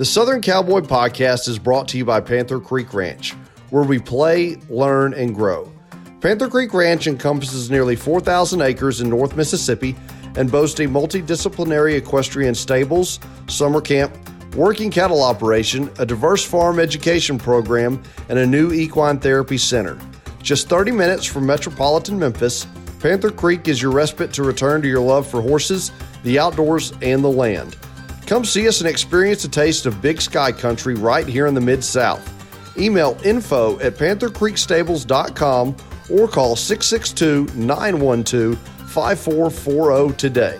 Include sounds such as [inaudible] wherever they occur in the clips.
The Southern Cowboy Podcast is brought to you by Panther Creek Ranch, where we play, learn, and grow. Panther Creek Ranch encompasses nearly 4,000 acres in North Mississippi and boasts a multidisciplinary equestrian stables, summer camp, working cattle operation, a diverse farm education program, and a new equine therapy center. Just 30 minutes from metropolitan Memphis, Panther Creek is your respite to return to your love for horses, the outdoors, and the land. Come see us and experience a taste of big sky country right here in the Mid South. Email info at panthercreekstables.com or call 662 912 5440 today.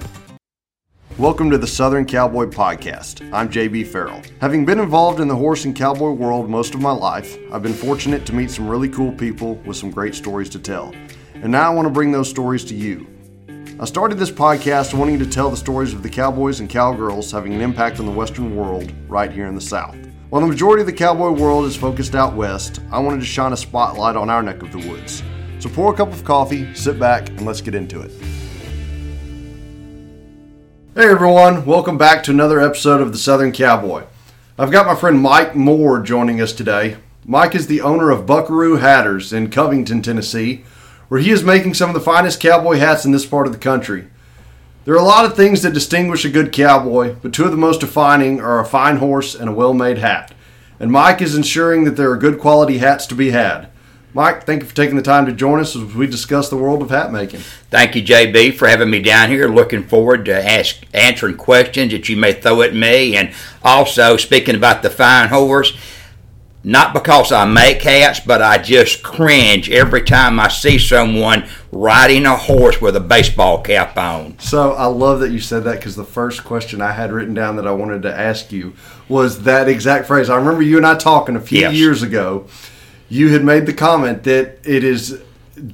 Welcome to the Southern Cowboy Podcast. I'm JB Farrell. Having been involved in the horse and cowboy world most of my life, I've been fortunate to meet some really cool people with some great stories to tell. And now I want to bring those stories to you. I started this podcast wanting to tell the stories of the cowboys and cowgirls having an impact on the Western world right here in the South. While the majority of the cowboy world is focused out west, I wanted to shine a spotlight on our neck of the woods. So pour a cup of coffee, sit back, and let's get into it. Hey everyone, welcome back to another episode of the Southern Cowboy. I've got my friend Mike Moore joining us today. Mike is the owner of Buckaroo Hatters in Covington, Tennessee, where he is making some of the finest cowboy hats in this part of the country. There are a lot of things that distinguish a good cowboy, but two of the most defining are a fine horse and a well made hat. And Mike is ensuring that there are good quality hats to be had. Mike, thank you for taking the time to join us as we discuss the world of hat making. Thank you, JB, for having me down here. Looking forward to ask answering questions that you may throw at me, and also speaking about the fine horse not because I make hats, but I just cringe every time I see someone riding a horse with a baseball cap on. So I love that you said that because the first question I had written down that I wanted to ask you was that exact phrase. I remember you and I talking a few yes. years ago. You had made the comment that it is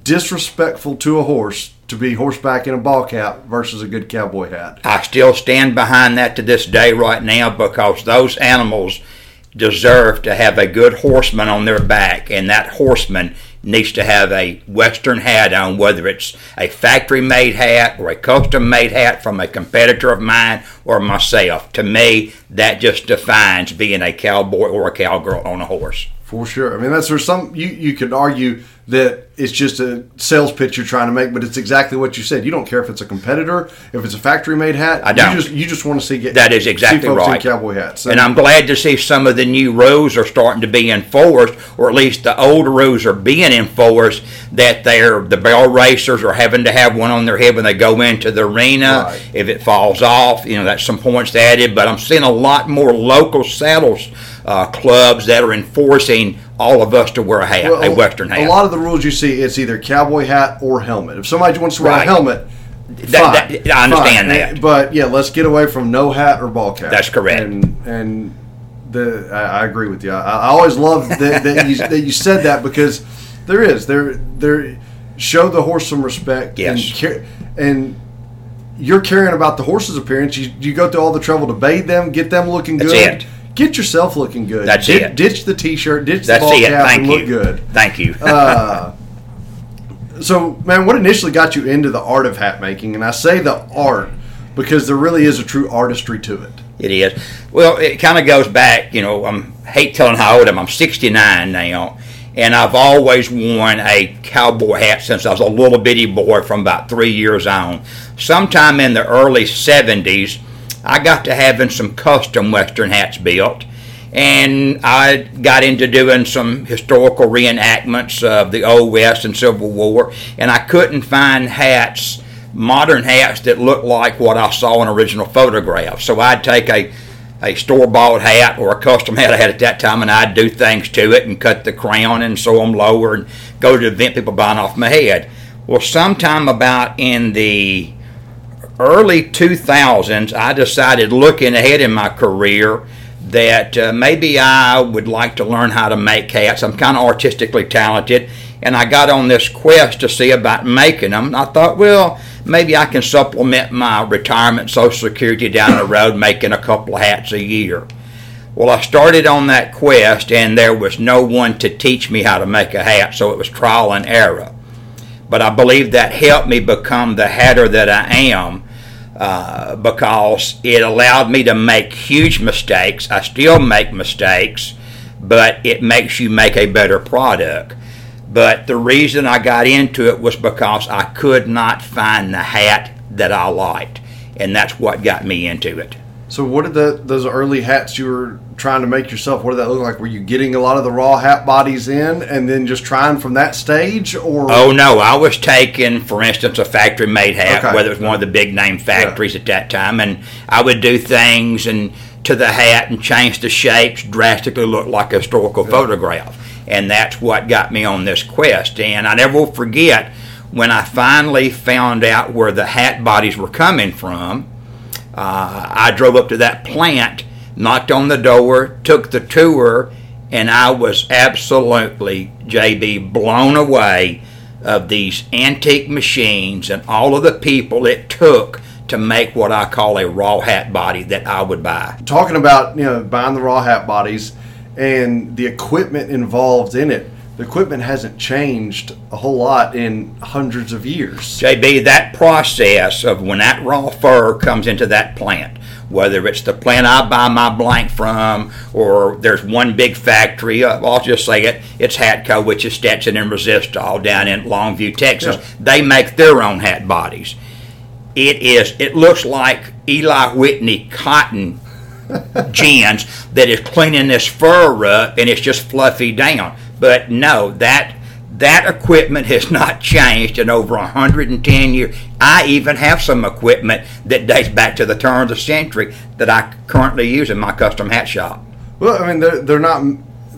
disrespectful to a horse to be horseback in a ball cap versus a good cowboy hat. I still stand behind that to this day right now because those animals – deserve to have a good horseman on their back, and that horseman needs to have a Western hat on, whether it's a factory made hat or a custom made hat from a competitor of mine or myself. To me, that just defines being a cowboy or a cowgirl on a horse. For sure. I mean, that's for some, you, you could argue that it's just a sales pitch you're trying to make, but it's exactly what you said. You don't care if it's a competitor, if it's a factory made hat. I don't. You just, you just want to see get that is exactly right. cowboy hats, and I'm glad to see some of the new rules are starting to be enforced, or at least the old rules are being enforced. That they're the barrel racers are having to have one on their head when they go into the arena. Right. If it falls off, you know that's some points added. But I'm seeing a lot more local saddles uh, clubs that are enforcing all of us to wear a hat, well, a Western hat. A lot of the rules you see, it's either cowboy hat or helmet. If somebody wants to wear right. a helmet, that, that, I understand fine. that. But yeah, let's get away from no hat or ball cap. That's correct. And and the I, I agree with you. I, I always love that, that, you, that you said that because there is there there show the horse some respect. Yes. And, and you're caring about the horse's appearance. You, you go through all the trouble to bathe them, get them looking That's good. It get yourself looking good. That's D- it. Ditch the t-shirt, ditch That's the ball it. cap, Thank and you. look good. Thank you. uh, so, man, what initially got you into the art of hat making? And I say the art because there really is a true artistry to it. It is. Well, it kind of goes back. You know, I'm hate telling how old I am. I'm 69 now, and I've always worn a cowboy hat since I was a little bitty boy from about three years on. Sometime in the early 70s, I got to having some custom Western hats built. And I got into doing some historical reenactments of the Old West and Civil War, and I couldn't find hats, modern hats that looked like what I saw in original photographs. So I'd take a a store bought hat or a custom hat I had at that time, and I'd do things to it and cut the crown and sew them lower and go to the event people buying off my head. Well, sometime about in the early 2000s, I decided looking ahead in my career that uh, maybe I would like to learn how to make hats. I'm kind of artistically talented, and I got on this quest to see about making them. I thought, well, maybe I can supplement my retirement Social Security down the road making a couple of hats a year. Well, I started on that quest, and there was no one to teach me how to make a hat, so it was trial and error. But I believe that helped me become the hatter that I am uh, because it allowed me to make huge mistakes. I still make mistakes, but it makes you make a better product. But the reason I got into it was because I could not find the hat that I liked, and that's what got me into it. So, what did the those early hats you were trying to make yourself? What did that look like? Were you getting a lot of the raw hat bodies in, and then just trying from that stage, or? Oh no, I was taking, for instance, a factory made hat, Okay. whether it was one of the big name factories at that time, and I would do things and to the hat and change the shapes, drastically look like a historical photograph, and that's what got me on this quest. And I never will forget when I finally found out where the hat bodies were coming from. Uh, I drove up to that plant, knocked on the door, took the tour, and I was absolutely, JB, blown away of these antique machines and all of the people it took to make what I call a raw hat body that I would buy. talking about you know buying the raw hat bodies and the equipment involved in it. The equipment hasn't changed a whole lot in hundreds of years. JB, that process of when that raw fur comes into that plant, whether it's the plant I buy my blank from, or there's one big factory, uh, I'll just say it, it's Hatco, which is Stetson and Resistol down in Longview, Texas. Yeah. They make their own hat bodies. It is, it looks like Eli Whitney cotton [laughs] gins that is cleaning this fur up and it's just fluffy down. But no, that that equipment has not changed in over 110 years. I even have some equipment that dates back to the turn of the century that I currently use in my custom hat shop. Well, I mean, they're, they're not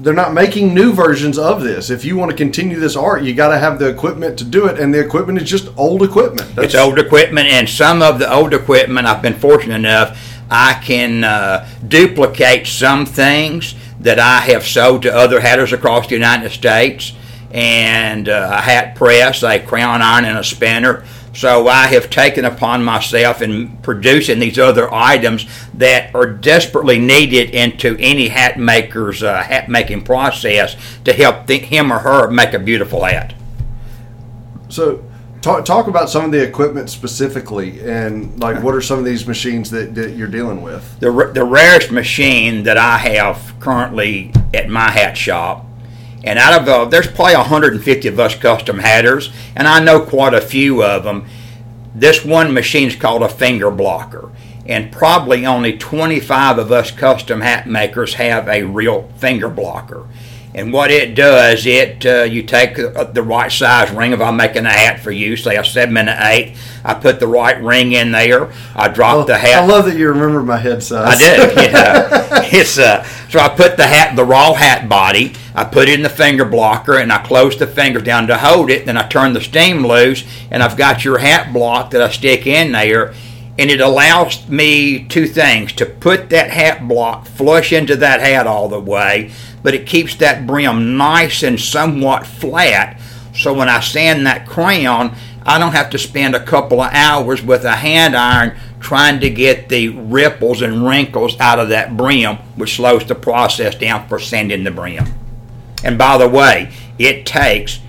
they're not making new versions of this. If you want to continue this art, you got to have the equipment to do it, and the equipment is just old equipment. It's old equipment, and some of the old equipment I've been fortunate enough I can uh, duplicate some things that I have sold to other hatters across the United States, and uh, a hat press, a crown iron, and a spinner. So I have taken upon myself in producing these other items that are desperately needed into any hat maker's uh, hat making process to help th- him or her make a beautiful hat. So, talk, talk about some of the equipment specifically, and like what are some of these machines that, that you're dealing with? the, the rarest machine that I have currently at my hat shop. And out of uh, there's probably 150 of us custom hatters, and I know quite a few of them. This one machine is called a finger blocker, and probably only 25 of us custom hat makers have a real finger blocker. And what it does, it uh, you take the right size ring. If I'm making a hat for you, say a seven and an eight, I put the right ring in there. I drop the hat. I love that you remember my head size. I did. You [laughs] know, it's uh, so I put the hat, the raw hat body. I put it in the finger blocker, and I close the fingers down to hold it. Then I turn the steam loose, and I've got your hat block that I stick in there, and it allows me two things: to put that hat block flush into that hat all the way, but it keeps that brim nice and somewhat flat. So when I sand that crown, I don't have to spend a couple of hours with a hand iron trying to get the ripples and wrinkles out of that brim, which slows the process down for sanding the brim. And by the way, it takes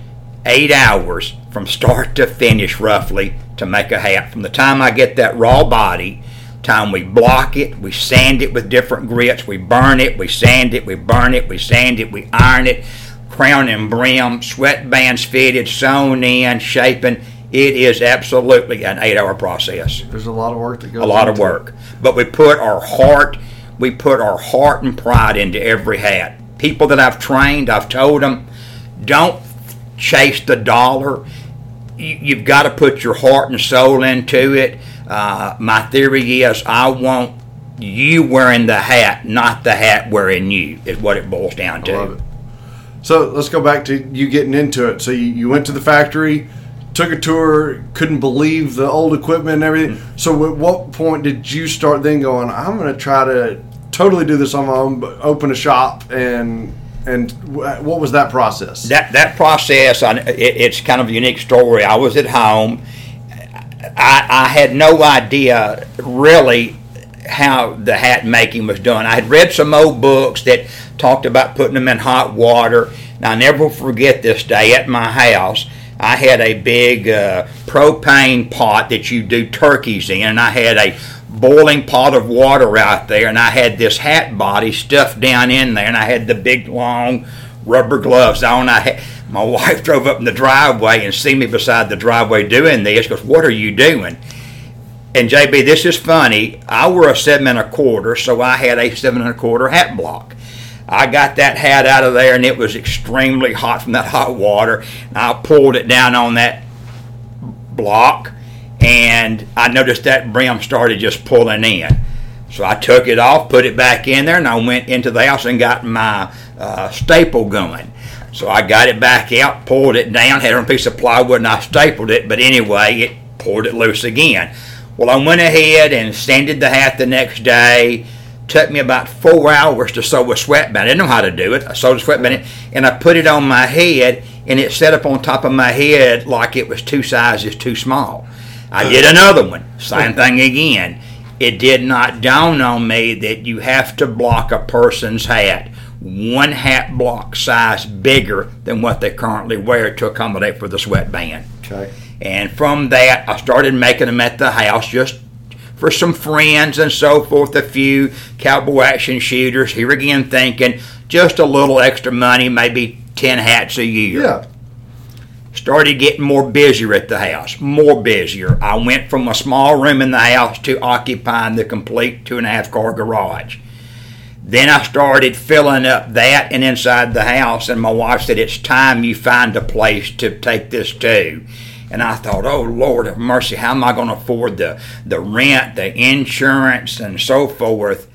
eight hours from start to finish, roughly, to make a hat. From the time I get that raw body, time we block it, we sand it with different grits, we burn it, we sand it, we burn it, we sand it, we iron it, crown and brim, sweat bands fitted, sewn in, shaping. It is absolutely an eight-hour process There's a lot of work that goes. a lot of into it. work. But we put our heart, we put our heart and pride into every hat. People that I've trained, I've told them, don't chase the dollar. You've got to put your heart and soul into it. Uh, my theory is, I want you wearing the hat, not the hat wearing you. Is what it boils down to. I love it. So let's go back to you getting into it. So you, you went to the factory, took a tour, couldn't believe the old equipment and everything. Mm-hmm. So at what point did you start then going? I'm going to try to totally do this on my own, but open a shop and and what was that process? that that process I, it, it's kind of a unique story i was at home I, I had no idea really how the hat making was done i had read some old books that talked about putting them in hot water and i never forget this day at my house I had a big uh, propane pot that you do turkeys in, and I had a boiling pot of water out there, and I had this hat body stuffed down in there, and I had the big long rubber gloves on. I had, my [laughs] wife drove up in the driveway and see me beside the driveway doing this. Goes, "What are you doing?" And JB, this is funny. I wore a seven and a quarter, so I had a seven and a quarter hat block. I got that hat out of there, and it was extremely hot from that [laughs] hot water. And I pulled it down on that block, and I noticed that brim started just pulling in. So I took it off, put it back in there, and I went into the house and got my uh, staple gun. So I got it back out, pulled it down, had a piece of plywood, and I stapled it. But anyway, it pulled it loose again. Well, I went ahead and sanded the hat the next day. Took me about four hours to sew a sweatband. I didn't know how to do it. I sewed a sweatband and I put it on my head, and it set up on top of my head like it was two sizes too small. I did another one, same thing again. It did not dawn on me that you have to block a person's hat one hat block size bigger than what they currently wear to accommodate for the sweatband. Okay. And from that, I started making them at the house just for some friends and so forth, a few cowboy action shooters. Here again, thinking just a little extra money, maybe 10 hats a year. Yeah. Started getting more busier at the house, more busier. I went from a small room in the house to occupying the complete two and a half car garage. Then I started filling up that and inside the house, and my wife said, It's time you find a place to take this to. And I thought, oh Lord of mercy, how am I going to afford the, the rent, the insurance, and so forth?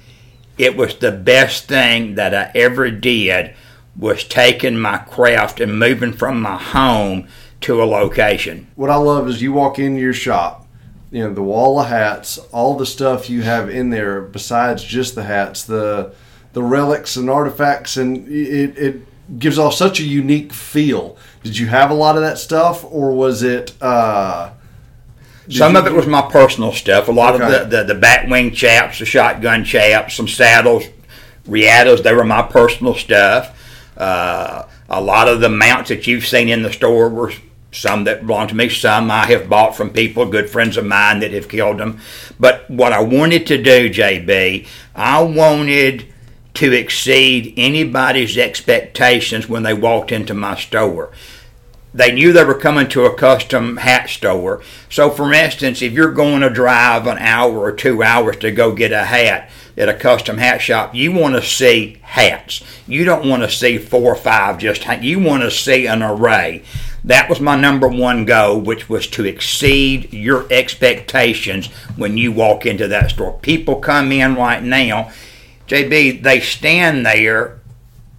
It was the best thing that I ever did was taking my craft and moving from my home to a location. What I love is you walk in your shop, you know, the wall of hats, all the stuff you have in there besides just the hats, the the relics and artifacts, and it, it gives off such a unique feel. Did you have a lot of that stuff, or was it? Uh, Some you- of it was my personal stuff. A lot Okay. of the, the, the bat wing chaps, the shotgun chaps, some saddles, riatas, they were my personal stuff. Uh, a lot of the mounts that you've seen in the store were some that belong to me, some I have bought from people, good friends of mine that have killed them. But what I wanted to do, JB, I wanted to exceed anybody's expectations when they walked into my store they knew they were coming to a custom hat store. So, for instance, if you're going to drive an hour or two hours to go get a hat at a custom hat shop, you want to see hats. You don't want to see four or five just hat. You want to see an array. That was my number one goal, which was to exceed your expectations when you walk into that store. People come in right now, JB, they stand there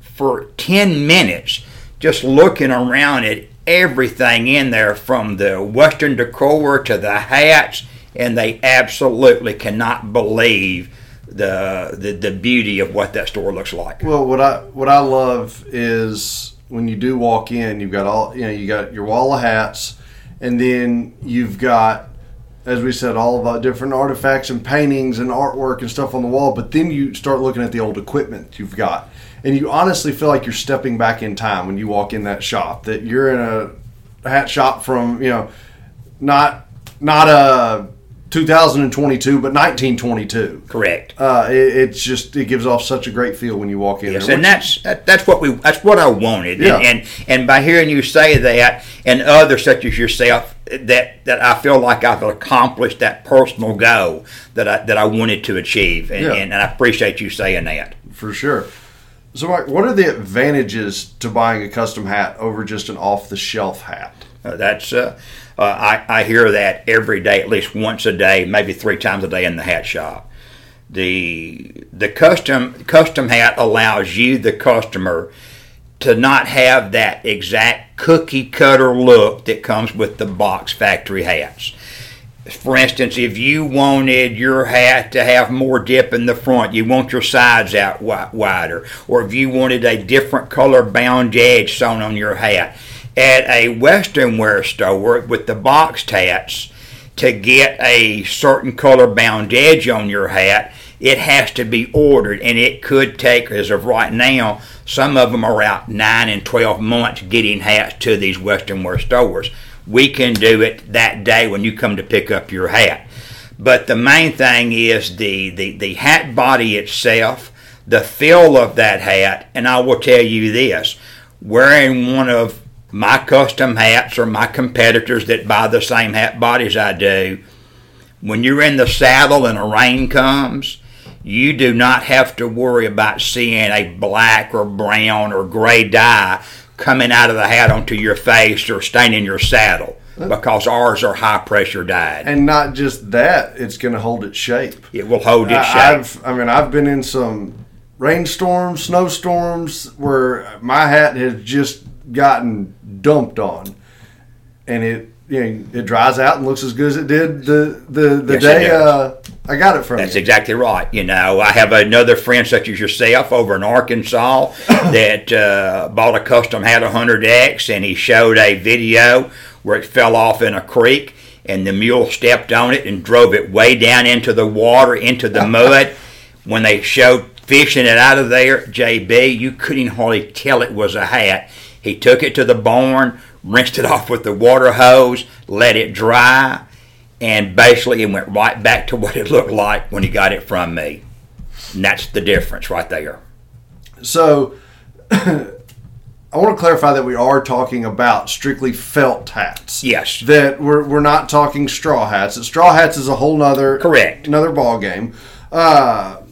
for 10 minutes just looking around at everything in there from the western decor to the hats and they absolutely cannot believe the, the the beauty of what that store looks like. Well, what I what I love is when you do walk in, you've got all you know, you got your wall of hats, and then you've got, as we said, all about different artifacts and paintings and artwork and stuff on the wall. But then you start looking at the old equipment you've got, and you honestly feel like you're stepping back in time when you walk in that shop. That you're in a hat shop from you know, not not a 2022, but 1922. correct Uh, it, it's just it gives off such a great feel when you walk in. Yes, there. and that's that, that's what we that's what I wanted. Yeah. And, and and by hearing you say that, and others such as yourself, that that I feel like I've accomplished that personal goal that I that I wanted to achieve, and, Yeah. and, and I appreciate you saying that. for sure. So, Mike, what are the advantages to buying a custom hat over just an off-the-shelf hat? Uh, that's uh, uh, I, I hear that every day, at least once a day, maybe three times a day in the hat shop. The the custom custom hat allows you, the customer, to not have that exact cookie cutter look that comes with the box factory hats. For instance, if you wanted your hat to have more dip in the front, you want your sides out wider, or if you wanted a different color bound edge sewn on your hat, at a Western wear store with the boxed hats, to get a certain color bound edge on your hat, it has to be ordered, and it could take, as of right now, some of them are out nine and twelve months getting hats to these Western wear stores. We can do it that day when you come to pick up your hat. But the main thing is the, the, the hat body itself, the feel of that hat, and I will tell you this wearing one of my custom hats or my competitors that buy the same hat bodies I do, when you're in the saddle and a rain comes, you do not have to worry about seeing a black or brown or gray dye coming out of the hat onto your face or staining your saddle because ours are high pressure dyed. And not just that, it's going to hold its shape. It will hold its shape. I've, I mean, I've been in some rainstorms, snowstorms where my hat has just gotten dumped on, and it you know, it dries out and looks as good as it did the the, the Yes, day uh, I got it from That's you. exactly right. You know, I have another friend such as yourself over in Arkansas [coughs] that uh, bought a custom hat 100X and he showed a video where it fell off in a creek and the mule stepped on it and drove it way down into the water, into the mud. [laughs] when they showed fishing it out of there, JB, you couldn't hardly tell it was a hat. He took it to the barn, rinsed it off with the water hose, let it dry, and basically it went right back to what it looked like when he got it from me. And that's the difference right there. So, [clears throat] I want to clarify that we are talking about strictly felt hats. Yes. That we're, we're not talking straw hats. That straw hats is a whole nother Correct. another ball game. Uh,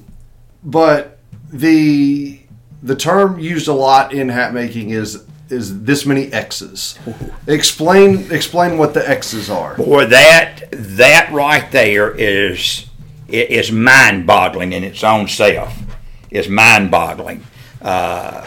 but the the term used a lot in hat making is is this many X's. Explain explain what the X's are. Boy, that that right there is is mind boggling in its own self. Is mind boggling. Uh,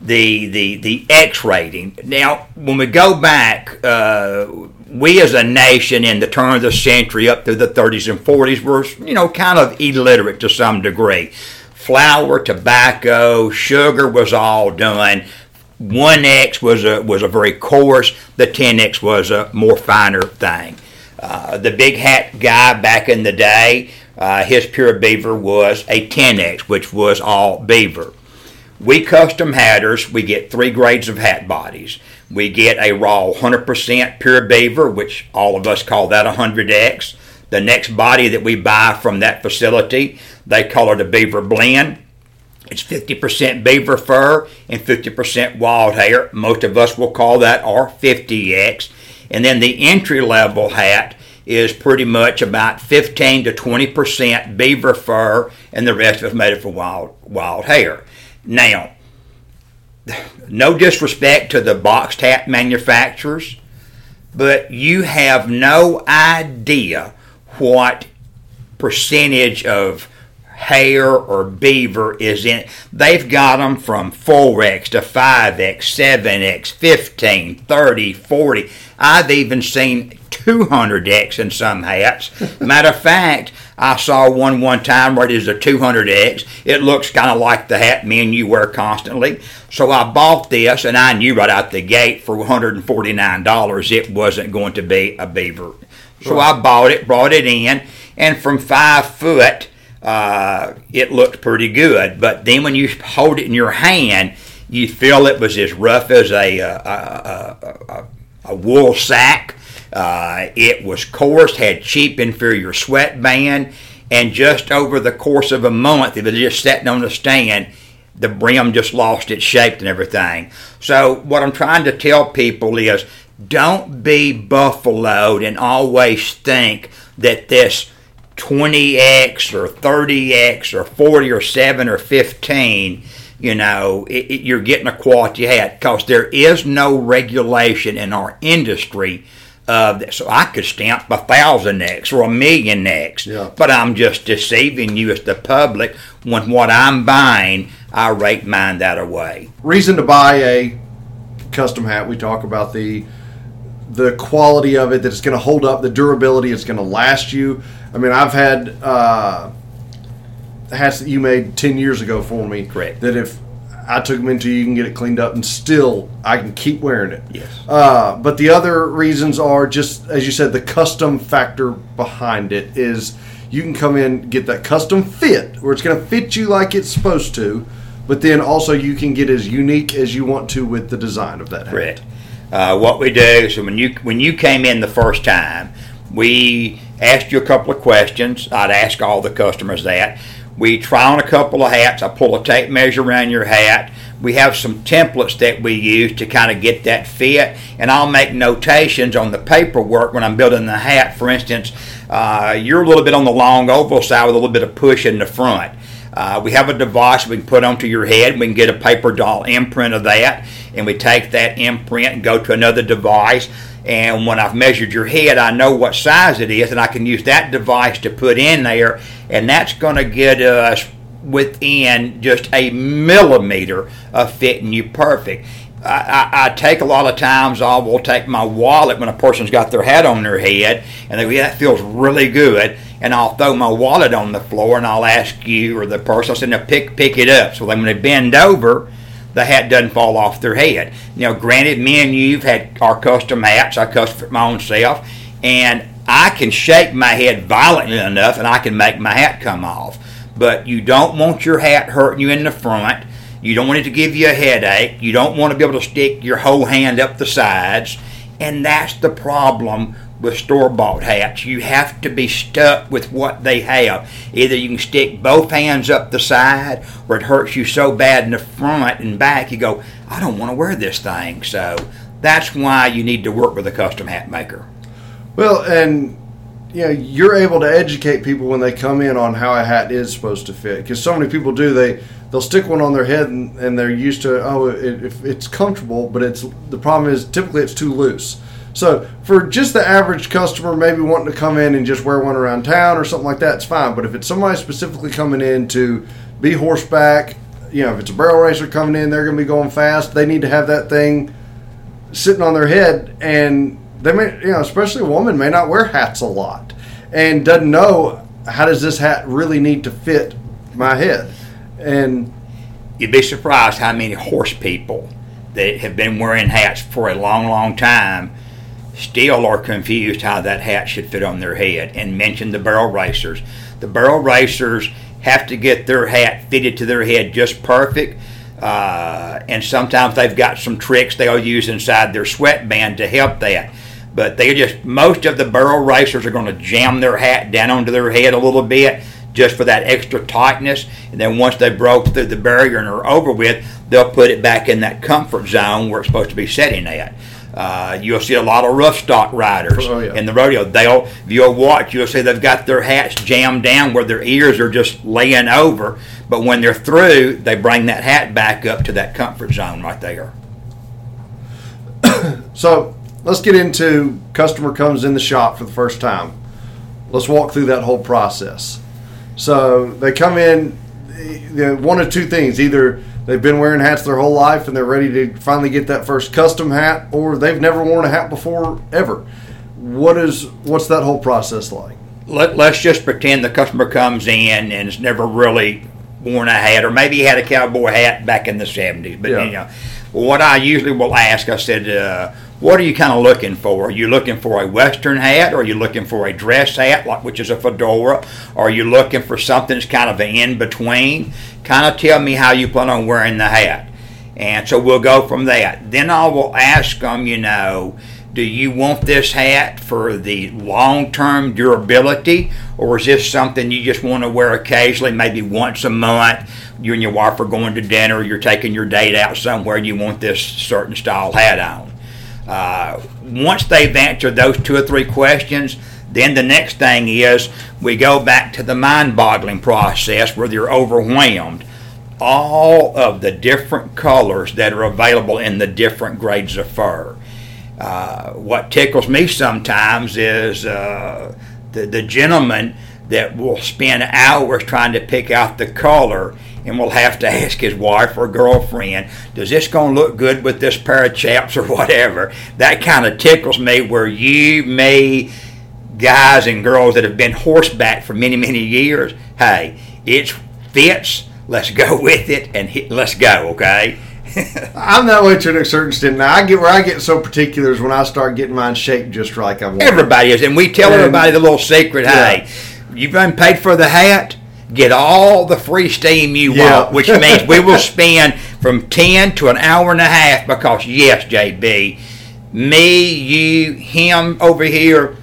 the the the X rating. Now, when we go back, uh, we as a nation in the turn of the century up to the 30s and 40s were you know kind of illiterate to some degree. Flour, tobacco, sugar was all done. One X was a was a very coarse. The 10X was a more finer thing. Uh, the big hat guy back in the day, uh, his pure beaver was a 10X, which was all beaver. We custom hatters, we get three grades of hat bodies. We get a raw 100% pure beaver, which all of us call that a 100X. The next body that we buy from that facility, they call it a beaver blend. It's 50% beaver fur and 50% wild hair. Most of us will call that our 50X. And then the entry level hat is pretty much about 15 to 20% beaver fur and the rest of made of wild, wild hair. Now, no disrespect to the boxed hat manufacturers, but you have no idea what percentage of hair or beaver is in it. They've got them from 4x to 5x, 7x, 15, 30, 40. I've even seen 200x in some hats. Matter of fact, I saw one one time where it is a 200x. It looks kind of like the hat me and you wear constantly. So I bought this, and I knew right out the gate for $149 it wasn't going to be a beaver. So I bought it, brought it in, and from five foot, uh, it looked pretty good. But then when you hold it in your hand, you feel it was as rough as a, uh, a, a, a, wool sack. Uh, it was coarse, had cheap inferior sweatband, and just over the course of a month, it was just sitting on the stand, the brim just lost its shape and everything. So, what I'm trying to tell people is don't be buffaloed and always think that this 20x or 30x or 40 or 7 or 15 you know it, it, you're getting a quality hat because there is no regulation in our industry of that so i could stamp a thousand x or a million x Yeah. but i'm just deceiving you as the public when what i'm buying i rate mine that away Reason to buy a custom hat. We talk about the the quality of it that it's going to hold up, the durability it's going to last you. I mean, I've had uh, hats that you made ten years ago for me. Correct. That if I took them into you, you can get it cleaned up, and still I can keep wearing it. Yes. Uh, but the other reasons are just as you said, the custom factor behind it is you can come in get that custom fit where it's going to fit you like it's supposed to, but then also you can get as unique as you want to with the design of that hat. Correct. Uh, what we do so when you when you came in the first time, we asked you a couple of questions. I'd ask all the customers that. We try on a couple of hats. I pull a tape measure around your hat. We have some templates that we use to kind of get that fit, and I'll make notations on the paperwork when I'm building the hat. For instance, uh, you're a little bit on the long oval side with a little bit of push in the front. Uh, we have a device we can put onto your head. We can get a paper doll imprint of that, and we take that imprint and go to another device. And when I've measured your head, I know what size it is, and I can use that device to put in there, and that's going to get us within just a millimeter of fitting you perfect. I, I, I, take a lot of times I will take my wallet when a person's got their hat on their head and they go, yeah, that feels really good. And I'll throw my wallet on the floor and I'll ask you or the person, I'll pick, pick it up. So when they bend over, the hat doesn't fall off their head. Know, granted, me and you've had our custom hats, I custom my own self, and I can shake my head violently enough and I can make my hat come off. But you don't want your hat hurting you in the front you don't want it to give you a headache. You don't want to be able to stick your whole hand up the sides. And that's the problem with store bought hats. You have to be stuck with what they have. Either you can stick both hands up the side or it hurts you so bad in the front and back you go, I don't want to wear this thing. So that's why you need to work with a custom hat maker. Well, and you know, you're able to educate people when they come in on how a hat is supposed to fit because so many people do they they'll stick one on their head and, and they're used to oh it, it's comfortable but it's the problem is typically it's too loose so for just the average customer maybe wanting to come in and just wear one around town or something like that it's fine. But if it's somebody specifically coming in to be horseback you know if it's a barrel racer coming in they're going to be going fast. They need to have that thing sitting on their head. And they may you know especially a woman may not wear hats a lot and doesn't know how does this hat really need to fit my head? And you'd be surprised how many horse people that have been wearing hats for a long, long time still are confused how that hat should fit on their head and mention the barrel racers. The barrel racers have to get their hat fitted to their head just perfect. Uh, and sometimes they've got some tricks they'll use inside their sweatband to help that. But they just most of the barrel racers are going to jam their hat down onto their head a little bit just for that extra tightness. And then once they broke through the barrier and are over with, they'll put it back in that comfort zone where it's supposed to be setting at. Uh, you'll see a lot of rough stock riders oh, yeah. in the rodeo. They'll, if you'll watch, you'll see they've got their hats jammed down where their ears are just laying over. But when they're through, they bring that hat back up to that comfort zone right there. [coughs] so let's get into customer comes in the shop for the first time. Let's walk through that whole process. So they come in, you know, one of two things: either they've been wearing hats their whole life and they're ready to finally get that first custom hat, or they've never worn a hat before ever. What is what's that whole process like? Let, let's just pretend the customer comes in and has never really worn a hat, or maybe he had a cowboy hat back in the seventies. But yeah. you know, what I usually will ask, I said. Uh, what are you kind of looking for? Are you looking for a Western hat? Or are you looking for a dress hat, like which is a fedora? Or are you looking for something that's kind of an in between? Kind of tell me how you plan on wearing the hat. And so we'll go from that. Then I will ask them, you know, do you want this hat for the long term durability, or is this something you just want to wear occasionally, maybe once a month? You and your wife are going to dinner, you're taking your date out somewhere, you want this certain style hat on. Uh, once they've answered those two or three questions, then the next thing is we go back to the mind boggling process where they're overwhelmed. All of the different colors that are available in the different grades of fur. Uh, what tickles me sometimes is uh, the, the gentleman that will spend hours trying to pick out the color and will have to ask his wife or girlfriend, does this going to look good with this pair of chaps or [laughs] whatever? That kind of tickles me where you may, guys and girls that have been horseback for many, many years, hey, it fits, let's go [laughs] with it and hit, let's go, okay? [laughs] I'm that way to a certain extent. Now I get where I get so particular is when I start getting mine shaped just like I want. Everybody is, and we tell and, everybody the little secret. Yeah. Hey, you've been paid for the hat. Get all the free steam you Yeah. want, which means we will [laughs] spend from ten to an hour and a half. Because yes, JB, me, you, him over here,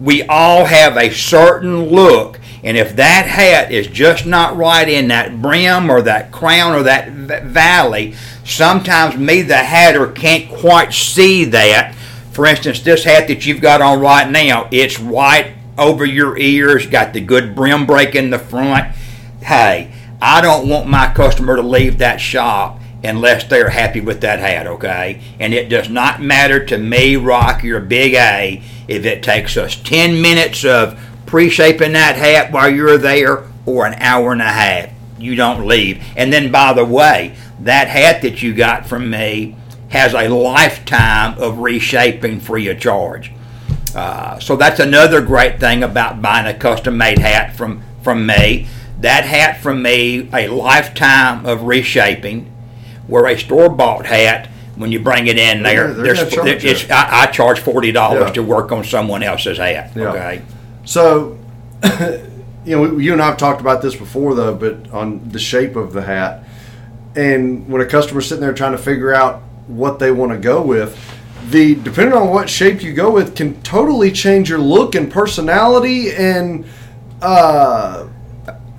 we all have a certain look. And if that hat is just not right in that brim or that crown or that v- valley, sometimes me, the hatter, can't quite see that. For instance, this hat that you've got on right now, it's right over your ears, got the good brim break in the front. Hey, I don't want my customer to leave that shop unless they're happy with that hat, okay? And it does not matter to me, Rocky or Big A, if it takes us 10 minutes of pre shaping that hat while you're there or an hour and a half. You don't leave. And then, by the way, that hat that you got from me has a lifetime of reshaping free of charge. Uh, so that's another great thing about buying a custom made hat from, from me. That hat from me, a lifetime of reshaping, where a store bought hat, when you bring it in there, They're- they're there's, gonna it's. I, I charge forty dollars Yeah. to work on someone else's hat. Yeah. Okay. So, [coughs] you know, you and I have talked about this before, though, but on the shape of the hat. And when a customer's sitting there trying to figure out what they want to go with, the depending on what shape you go with can totally change your look and personality and uh,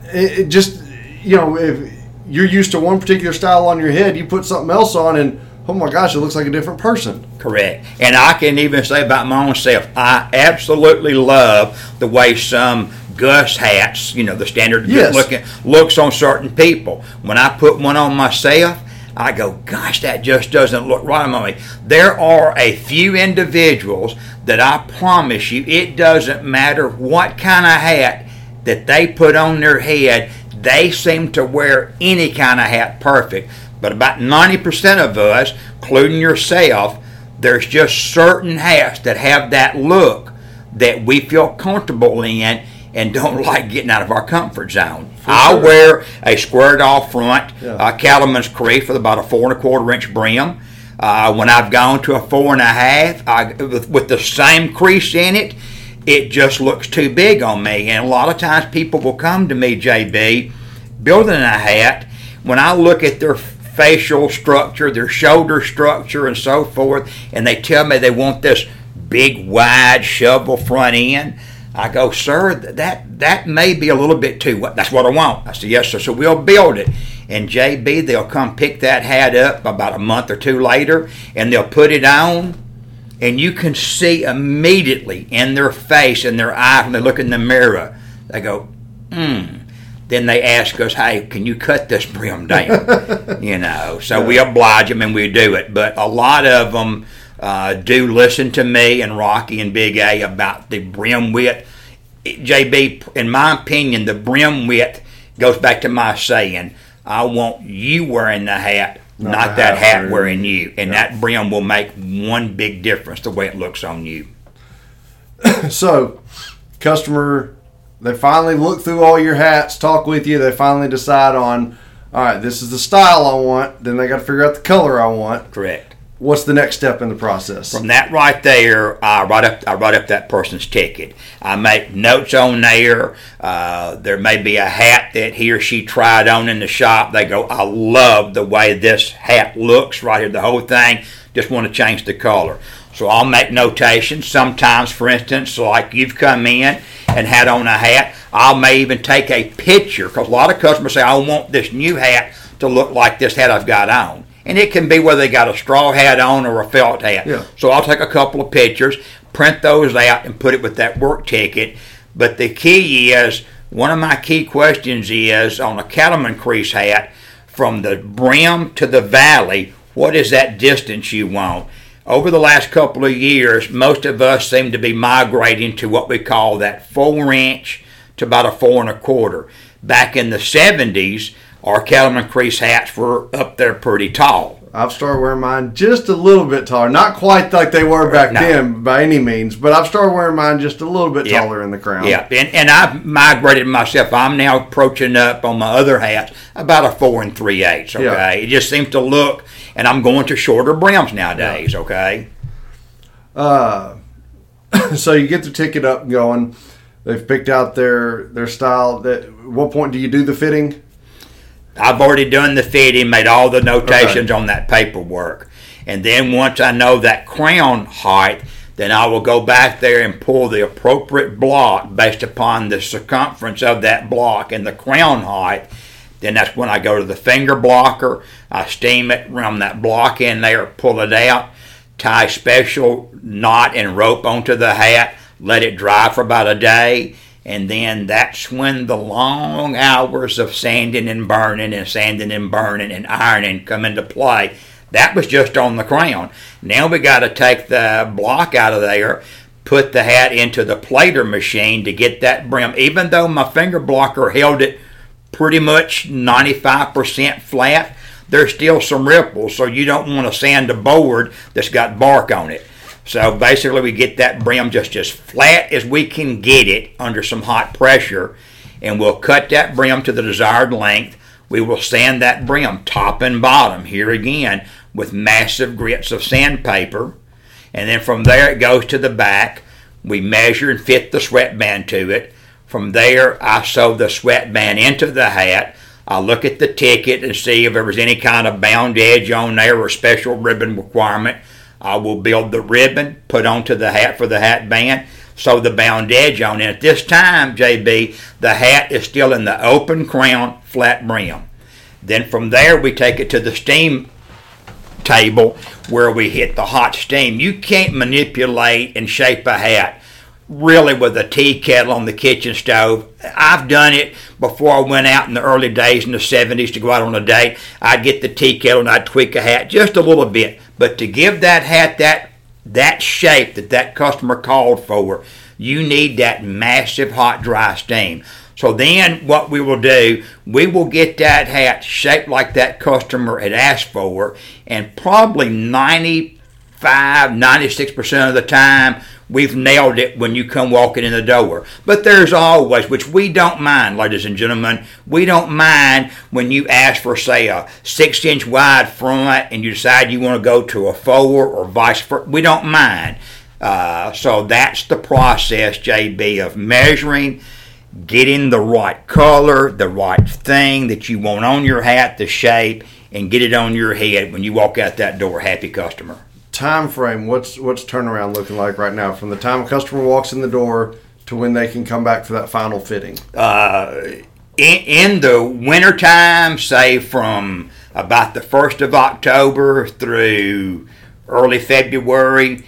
it, it just you know if you're used to one particular style on your head, you put something else on and oh my gosh, it looks like a different person. Correct. And I can even say about my own self, I absolutely love the way some Gus hats, you know, the standard Yes. looking looks on certain people. When I put one on myself, I go, gosh, that just doesn't look right on me. There are a few individuals that I promise you, it doesn't matter what kind of hat that they put on their head, they seem to wear any kind of hat perfect. But about 90% of us, including yourself, there's just certain hats that have that look that we feel comfortable in and don't [laughs] like getting out of our comfort zone. I wear a squared off front, Yeah. uh, Cattleman's crease with about a four and a quarter inch brim. Uh, when I've gone to a four and a half, I, with, with the same crease in it, it just looks too big on me. And a lot of times people will come to me, JB, building a hat. When I look at their facial structure, their shoulder structure, and so forth, and they tell me they want this big, wide shovel front end, I go, sir, that that may be a little bit too. That's what I want. I said, yes, sir. So we'll build it. And JB, they'll come pick that hat up about a month or two later, and they'll put it on and you can see immediately in their face and their eye when they look in the mirror, they go, hmm. Then they ask us, hey, can you cut this brim down? [laughs] you know, so we oblige them and we do it. But a lot of them uh, do listen to me and Rocky and Big A about the brim width. JB, in my opinion, the brim width goes back to my saying, I want you wearing the hat, Not not, that hat hat wearing wearing you. And that brim will make one big difference the way it looks on you. [coughs] So, customer, they finally look through all your hats, talk with you. They finally decide on, all right, this is the style I want. Then they got to figure out the color I want. Correct. What's the next step in the process? From that right there, I write up I write up that person's ticket. I make notes on there. Uh, there may be a hat that he or she tried on in the shop. They go, I love the way this hat looks right here. The whole thing. Just want to change the color. So I'll make notations. Sometimes, for instance, like you've come in and had on a hat, I may even take a picture because a lot of customers say, I want this new hat to look like this hat I've got on. And it can be whether they got a straw hat on or a felt hat. Yeah. So I'll take a couple of pictures, print those out, and put it with that work ticket. But the key is one of my key questions is on a cattleman crease hat from the brim to the valley, what is that distance you want? Over the last couple of years, most of us seem to be migrating to what we call that four inch to about a four and a quarter. Back in the 70s, our cattleman crease hats were up there pretty tall. I've started wearing mine just a little bit taller. Not quite like they were back No. then by any means, but I've started wearing mine just a little bit Yeah. taller in the crown. Yeah, and, and I've migrated myself. I'm now approaching up on my other hats about a four and three eighths. Okay, Yeah. it just seems to look, and I'm going to shorter brims nowadays. Okay, Uh, [coughs] so you get the ticket up and going. They've picked out their their style. That what point do you do the fitting? I've already done the fitting, made all the notations okay. on that paperwork. And then once I know that crown height, then I will go back there and pull the appropriate block based upon the circumference of that block and the crown height. Then that's when I go to the finger blocker. I steam it, run that block in there, pull it out, tie special knot and rope onto the hat, let it dry for about a day, and then that's when the long hours of sanding and burning and sanding and burning and ironing come into play that was just on the crown. Now we got to take the block out of there, put the hat into the plater machine to get that brim. Even though my finger blocker held it pretty much 95% flat, there's still some ripples, so you don't want to sand a board that's got bark on it. So basically, we get that brim just as flat as we can get it under some hot pressure, and we'll cut that brim to the desired length. We will sand that brim top and bottom. Here again, with massive grits of sandpaper. And then from there it goes to the back. We measure and fit the sweatband to it. From there, I sew the sweatband into the hat. I look at the ticket and see if there was any kind of bound edge on there or special ribbon requirement. I will build the ribbon, put onto the hat for the hat band, sew the bound edge on And At this time, JB, the hat is still in the open crown, flat brim. Then from there, we take it to the steam table where we hit the hot steam. You can't manipulate and shape a hat really with a tea kettle on the kitchen stove. I've done it before I went out in the early days in the 70s to go out on a date. I'd get the tea kettle and I'd tweak a hat just a little bit. But to give that hat that that shape that that customer called for, you need that massive hot dry steam. So then what we will do, we will get that hat shaped like that customer had asked for, and probably 95, 96% of the time, we've nailed it when you come walking in the door. But there's always, which we don't mind, ladies and gentlemen, we don't mind when you ask for, say, a six inch wide front and you decide you want to go to a four or vice versa. We don't mind. Uh, so that's the process, JB, of measuring getting the right color, the right thing that you want on your hat, the shape, and get it on your head when you walk out that door. Happy customer. Time frame. What's what's turnaround looking like right now from the time a customer walks in the door to when they can come back for that final fitting? Uh, in, in the wintertime, say from about the first of October through early February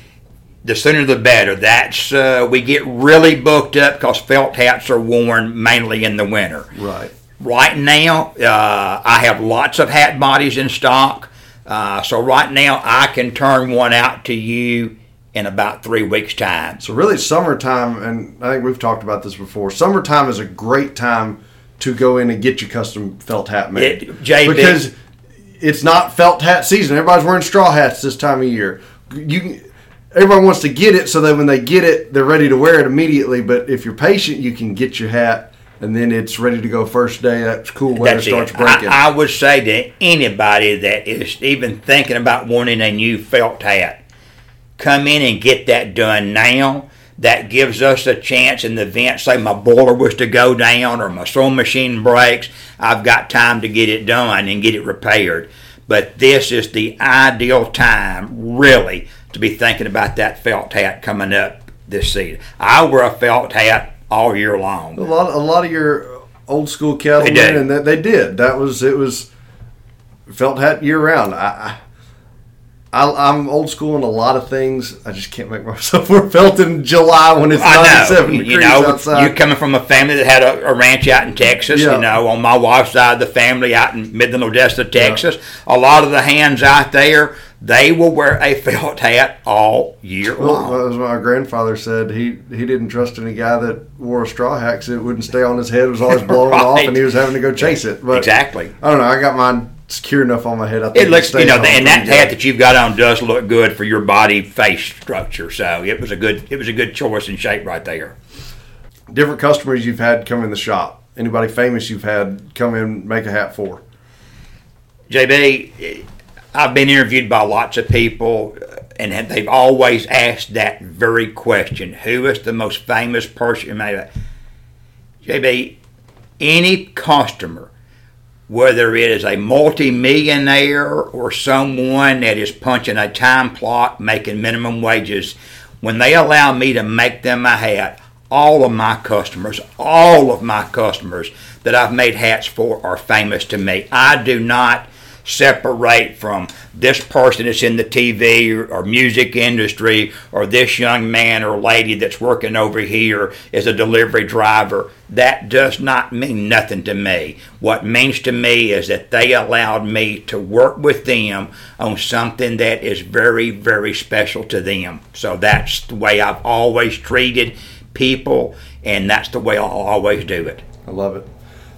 the sooner the better. That's uh, we get really booked up because felt hats are worn mainly in the winter. Right. Right now, uh, I have lots of hat bodies in stock. Uh, so right now, I can turn one out to you in about three weeks' time. So really, summertime, and I think we've talked about this before. Summertime is a great time to go in and get your custom felt hat made. It, JB, because it's not felt hat season. Everybody's wearing straw hats this time of year. You everybody wants to get it so that when they get it, they're ready to wear it immediately. But if you're patient, you can get your hat and then it's ready to go first day. That's cool weather That's starts it. breaking. I, I, would say to anybody that is even thinking about wanting a new felt hat, come in and get that done now. That gives us a chance in the event, say my boiler was to go down or my sewing machine breaks, I've got time to get it done and get it repaired. But this is the ideal time, really, to be thinking about that felt hat coming up this season. I wear a felt hat all year long. A lot, a lot of your old school cattlemen, and that they did. That was it was felt hat year round. I, I, am old school in a lot of things. I just can't make [laughs] myself wear felt in July when it's 97 degrees you know, outside. You're coming from a family that had a, a ranch out in Texas, yeah. you know, on my wife's side the family out in Midland, Odessa, Texas. Yeah. A lot of the hands out there they will wear a felt hat all year well, long. As my grandfather said, he he didn't trust any guy that wore a straw hat because it wouldn't stay on his head. It was always [laughs] blowing right. off, and he was having to go chase it. But exactly. I don't know. I got mine secure enough on my head. I think it looks, you know, and that hat that you've got on does look good for your body face structure. So it was a good it was a good choice and shape right there. Different customers you've had come in the shop. Anybody famous you've had come in make a hat for? JB I've been interviewed by lots of people. Uh, and they've always asked that very question: Who is the most famous person? JB, any customer, whether it is a multimillionaire or someone that is punching a time clock, making minimum wages, when they allow me to make them a hat, all of my customers, all of my customers that I've made hats for are famous to me. I do not separate from this person that's in the TV or, or, music industry or this young man or lady that's working over here as a delivery driver. That does not mean nothing to me. What means to me is that they allowed me to work with them on something that is very, very special to them. So that's the way I've always treated people, and that's the way I'll always do it. I love it.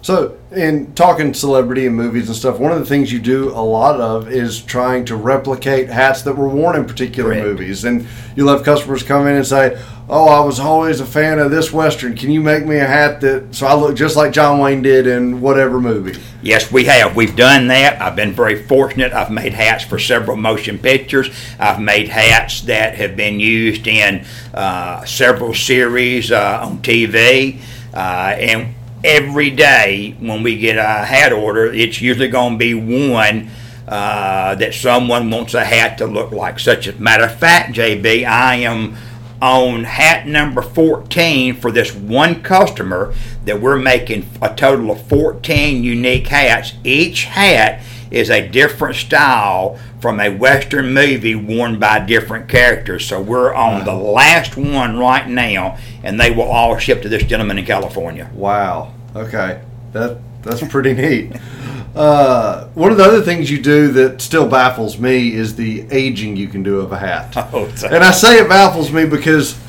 So, in talking celebrity and movies and stuff, one of the things you do a lot of is trying to replicate hats that were worn in particular Correct. movies. And you'll have customers come in and say, Oh, I was always a fan of this Western. Can you make me a hat that so I look just like John Wayne did in whatever movie? Yes, we have. We've done that. I've been very fortunate. I've made hats for several motion pictures. I've made hats that have been used in uh, several series uh, on TV. Uh, and every day when we get a hat order, it's usually going to be one uh, that someone wants a hat to look like. Such a matter of fact, JB, I am on hat number 14 for this one customer that we're making a total of 14 unique hats. Each hat is a different style from a Western movie worn by different characters. So we're on wow. the last one right now, and they will all ship to this gentleman in California. Wow. Okay. That that's pretty [laughs] neat. Uh, one of the other things you do that still baffles me is the aging you can do of a hat. [laughs] Oh, and I say it baffles me because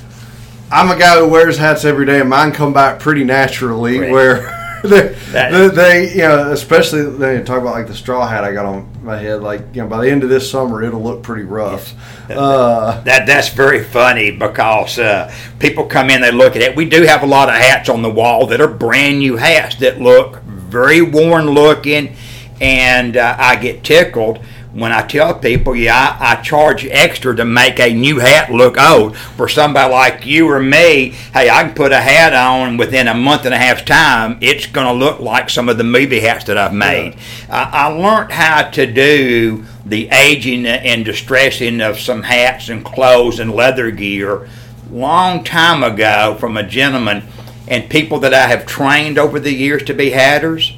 I'm a guy who wears hats every day, and mine come back pretty naturally. Right. Where they, they, they, you know, especially they talk about like the straw hat I got on my head. Like, you know, by the end of this summer, it'll look pretty rough. Uh, that that's very funny because uh, people come in, they look at it. We do have a lot of hats on the wall that are brand new hats that look very worn looking, and uh, I get tickled when I tell people, yeah, I, I, charge extra to make a new hat look old. For somebody like you or me, hey, I can put a hat on within a month and a half's time. It's going to look like some of the movie hats that I've made. Yeah. I, I learned how to do the aging and distressing of some hats and clothes and leather gear long time ago from a gentleman and people that I have trained over the years to be hatters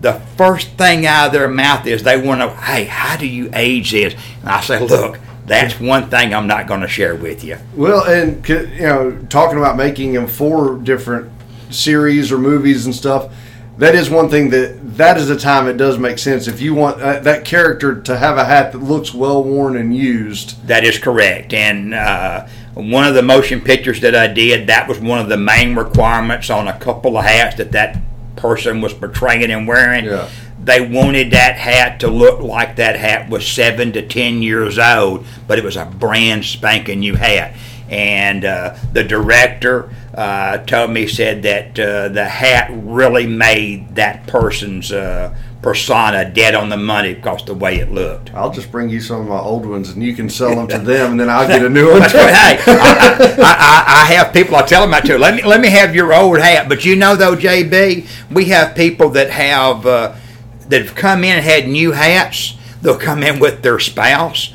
the first thing out of their mouth is they want to, hey, how do you age this? And I say, look, that's one thing I'm not going to share with you. Well, and you know, talking about making them four different series or movies and stuff, that is one thing that that is a time it does make sense if you want uh, that character to have a hat that looks well worn and used. That is correct, and. Uh, one of the motion pictures that I did, that was one of the main requirements on a couple of hats that that person was portraying and wearing. Yeah. They wanted that hat to look like that hat was seven to ten years old, but it was a brand spanking new hat. And uh, the director uh, told me said that uh, the hat really made that person's uh, persona dead on the money because the way it looked. I'll just bring you some of my old ones and you can sell them to them, and then I'll get a new [laughs] one. Too. hey, [laughs] I, I, I, have people. I tell them that too. Let me let me have your old hat. But you know, though, JB, we have people that have uh, that have come in and had new hats. They'll come in with their spouse.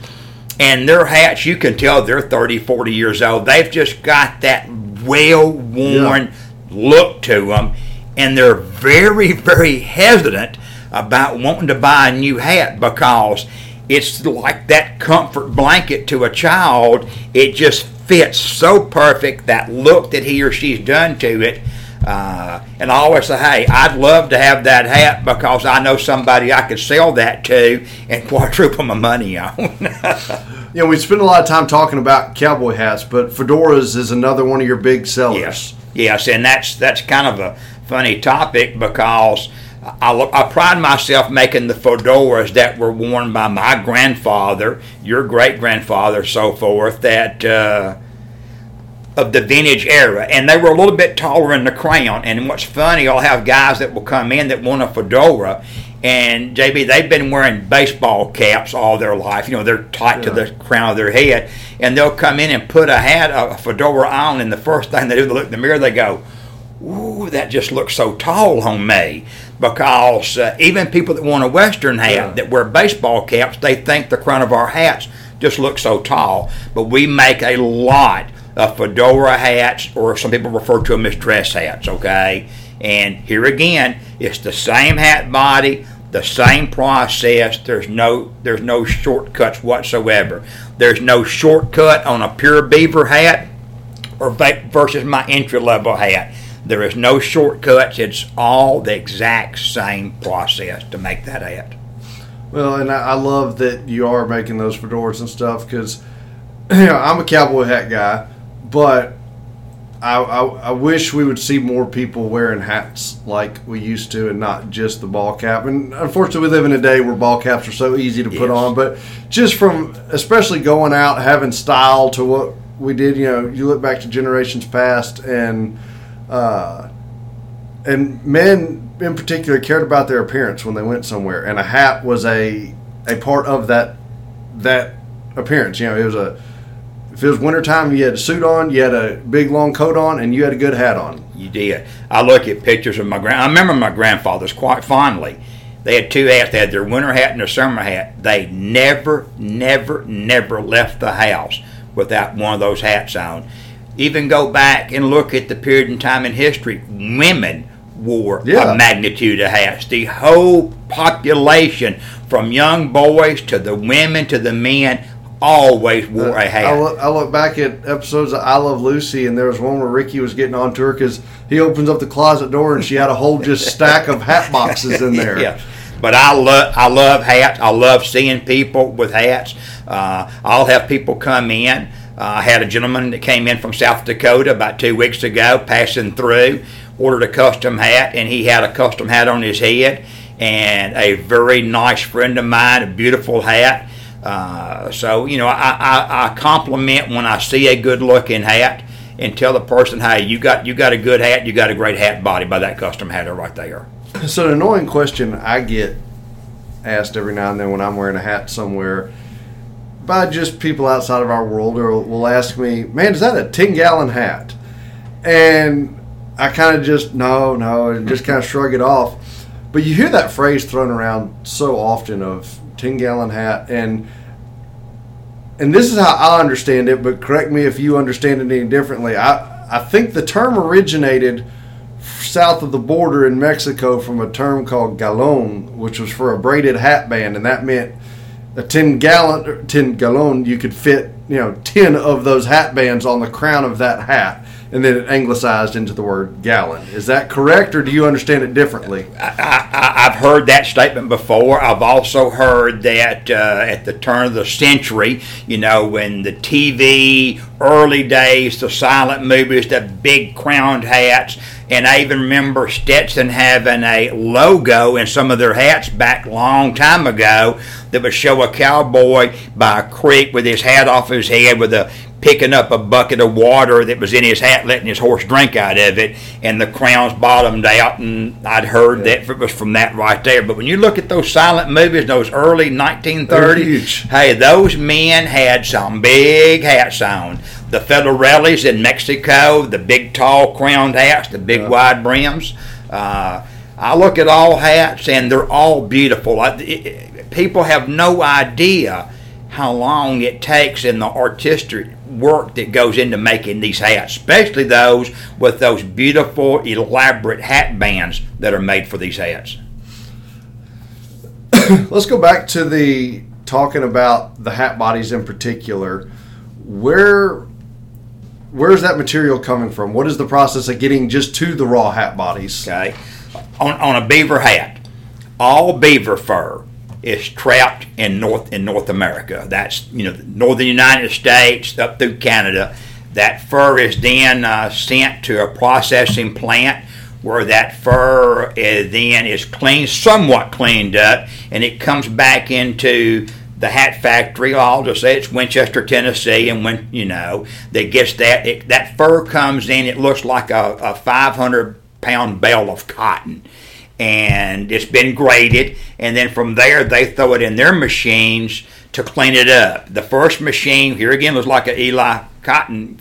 And their hats, you can tell they're 30, 40 years old. They've just got that well worn yeah. look to them. And they're very, very hesitant about wanting to buy a new hat because it's like that comfort blanket to a child. It just fits so perfect that look that he or she's done to it. Uh, and I always say, hey, I'd love to have that hat because I know somebody I could sell that to and [laughs] quadruple my money on. [laughs] you know, we spend a lot of time talking about cowboy hats, but fedoras is another one of your big sellers. Yes, yes, and that's that's kind of a funny topic because I, I, pride myself making the fedoras that were worn by my grandfather, your great grandfather, so forth, that uh, of the vintage era, and they were a little bit taller in the crown. And what's funny, I'll have guys that will come in that want a fedora, And JB, they've been wearing baseball caps all their life. You know, they're tight to the crown of their head, and they'll come in and put a hat, a fedora on, and the first thing they do, they look in the mirror, they go, "Ooh, that just looks so tall on me." Because uh, even people that want a Western hat Yeah. that wear baseball caps, they think the crown of our hats just looks so tall. But we make a lot of fedora hats, or some people refer to them as dress hats. Okay, and here again, it's the same hat body, the same process. There's no there's no shortcuts whatsoever. There's no shortcut on a pure beaver hat or versus my entry level hat. There is no shortcuts. It's all the exact same process to make that hat. Well, and I, I love that you are making those fedoras and stuff because [clears throat] you know I'm a cowboy hat guy, but I, I I wish we would see more people wearing hats like we used to, and not just the ball cap. And unfortunately, we live in a day where ball caps are so easy to put Yes. on. But just from especially going out having style to what we did, you know, you look back to generations past and. Uh, and men in particular cared about their appearance when they went somewhere, and a hat was a a part of that that appearance. You know, it was a if it was wintertime, you had a suit on, you had a big long coat on, and you had a good hat on. You did. I look at pictures of my grand. I remember my grandfathers quite fondly. They had two hats. They had their winter hat and their summer hat. They never, never, never left the house without one of those hats on. Even go back and look at the period in time in history. Women wore Yeah. a magnitude of hats. The whole population, from young boys to the women to the men, always wore a hat. I look, I look back at episodes of I Love Lucy, and there was one where Ricky was getting on to her because he opens up the closet door and she had a whole just stack of hat boxes in there. [laughs] yes. But I love I love hats. I love seeing people with hats. Uh, I'll have people come in. Uh, I had a gentleman that came in from South Dakota about two weeks ago, passing through, ordered a custom hat, and he had a custom hat on his head, and a very nice friend of mine, a beautiful hat. Uh, so you know, I, I, I compliment when I see a good looking hat, and tell the person, hey, you got you got a good hat, you got a great hat body by that custom hatter right there. So an annoying question I get asked every now and then when I'm wearing a hat somewhere by just people outside of our world or will ask me, "Man, is that a 10 gallon hat?" And I kind of just no, no, and just kind of shrug it off. But you hear that phrase thrown around so often of 10 gallon hat and and this is how I understand it, but correct me if you understand it any differently. I, I think the term originated south of the border in Mexico from a term called galon, which was for a braided hat band, and that meant a 10 gallon, 10 gallon, you could fit, you know, 10 of those hat bands on the crown of that hat. And then it anglicized into the word gallon. Is that correct, or do you understand it differently? I, I've heard that statement before. I've also heard that uh, at the turn of the century, you know, when the TV, early days, the silent movies, the big crowned hats, and I even remember Stetson having a logo in some of their hats back long time ago that would show a cowboy by a creek with his hat off his head with a picking up a bucket of water that was in his hat, letting his horse drink out of it, and the crown's bottomed out. And I'd heard that it was from that right there. But when you look at those silent movies, those early 1930s, hey, those men had some big hats on. The Federales in Mexico, the big tall crowned hats, the big wide brims. Uh, I look at all hats and they're all beautiful. I, it, people have no idea how long it takes in the artistic work that goes into making these hats, especially those with those beautiful, elaborate hat bands that are made for these hats. [coughs] Let's go back to the talking about the hat bodies in particular. Where where's that material coming from? What is the process of getting just to the raw hat bodies? Okay, on, on a beaver hat, all beaver fur is trapped in North in North America. That's you know northern United States up through Canada. That fur is then uh, sent to a processing plant where that fur is then is cleaned, somewhat cleaned up, and it comes back into the hat factory. I'll just say it's Winchester, Tennessee, and when you know that gets that it, that fur comes in, it looks like a, a 500 pound bale of cotton and it's been graded. And then from there, they throw it in their machines to clean it up. The first machine here again was like an Eli cotton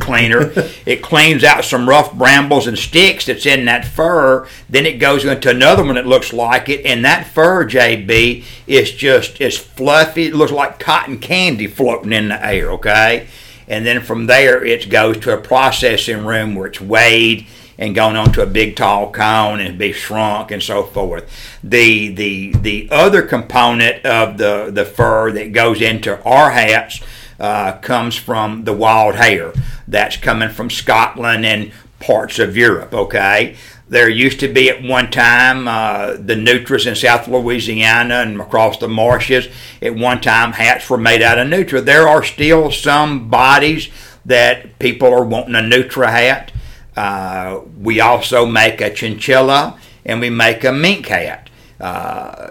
cleaner. [laughs] it cleans out some rough brambles and sticks that's in that fur. Then it goes into another one that looks like it, and that fur, JB, is just as fluffy. It looks like cotton candy floating in the air. Okay, and then from there it goes to a processing room where it's weighed and going onto a big tall cone and be shrunk and so forth. The the the other component of the the fur that goes into our hats uh, comes from the wild hare that's coming from Scotland and parts of Europe. Okay. There used to be at one time uh, the nutrias in South Louisiana and across the marshes. At one time, hats were made out of nutria. There are still some bodies that people are wanting a nutria hat. Uh, we also make a chinchilla and we make a mink hat. Uh,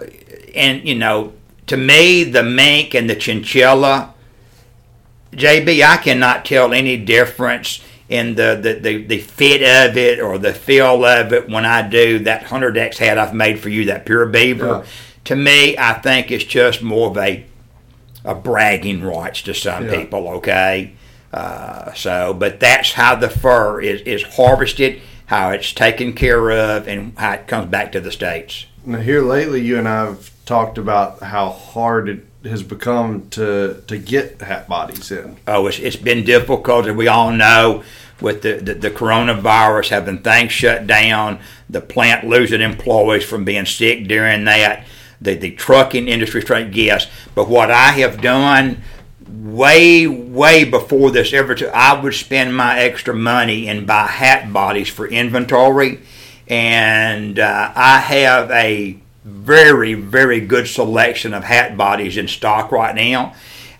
and, you know, to me, the mink and the chinchilla, JB, I cannot tell any difference in the, the, the, the, fit of it or the feel of it when I do that 100X hat I've made for you, that pure beaver. Yeah. To me, I think it's just more of a, a bragging rights to some yeah. people, okay? Uh, so, but that's how the fur is, is harvested, how it's taken care of, and how it comes back to the states. Now, here lately, you and I have talked about how hard it has become to to get hat bodies in. Oh, it's, it's been difficult, as we all know, with the, the, the coronavirus having things shut down, the plant losing employees from being sick during that, the, the trucking industry trying yes. But what I have done way, way before this ever took, I would spend my extra money and buy hat bodies for inventory. And uh, I have a very, very good selection of hat bodies in stock right now.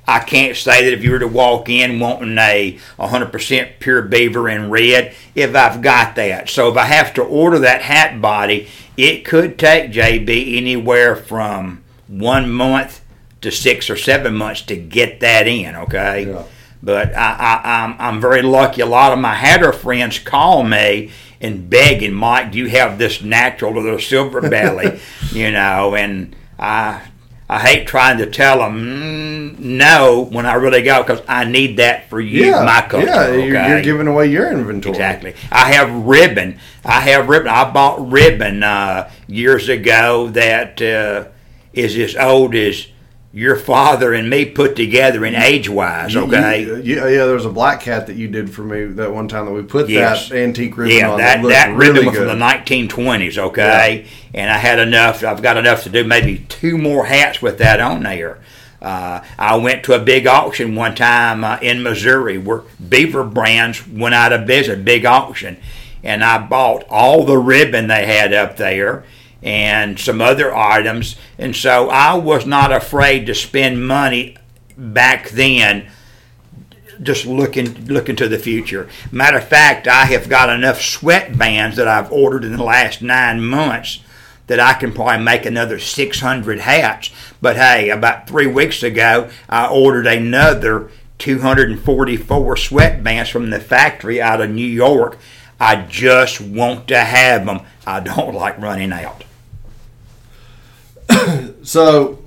I can't say that if you were to walk in wanting a 100% pure beaver in red, if I've got that. So if I have to order that hat body, it could take JB anywhere from one month to six or seven months to get that in. Okay. Yeah. But I, I, I'm, I'm very lucky. A lot of my hatter friends call me and begging, Mike, do you have this natural or little silver [laughs] belly? you know, and I I hate trying to tell them mm, no when I really go because I need that for you, yeah, my culture. Yeah, okay? you're, you're, giving away your inventory. Exactly. I have ribbon. I have ribbon. I bought ribbon uh, years ago that uh, is as old as your father and me put together in age wise, okay? You, you, yeah, there was a black cat that you did for me that one time that we put yes. that antique ribbon yeah, on. that, that, that ribbon was from the 1920s, okay? Yeah. And I had enough, I've got enough to do maybe two more hats with that on there. Uh, I went to a big auction one time uh, in Missouri where Beaver Brands went out of business, big auction. And I bought all the ribbon they had up there and some other items. And so I was not afraid to spend money back then just looking looking to the future. Matter of fact, I have got enough sweatbands that I've ordered in the last nine months that I can probably make another 600 hats. But hey, about three weeks ago, I ordered another 244 sweatbands from the factory out of New York. I just want to have them. I don't [laughs] like running out. So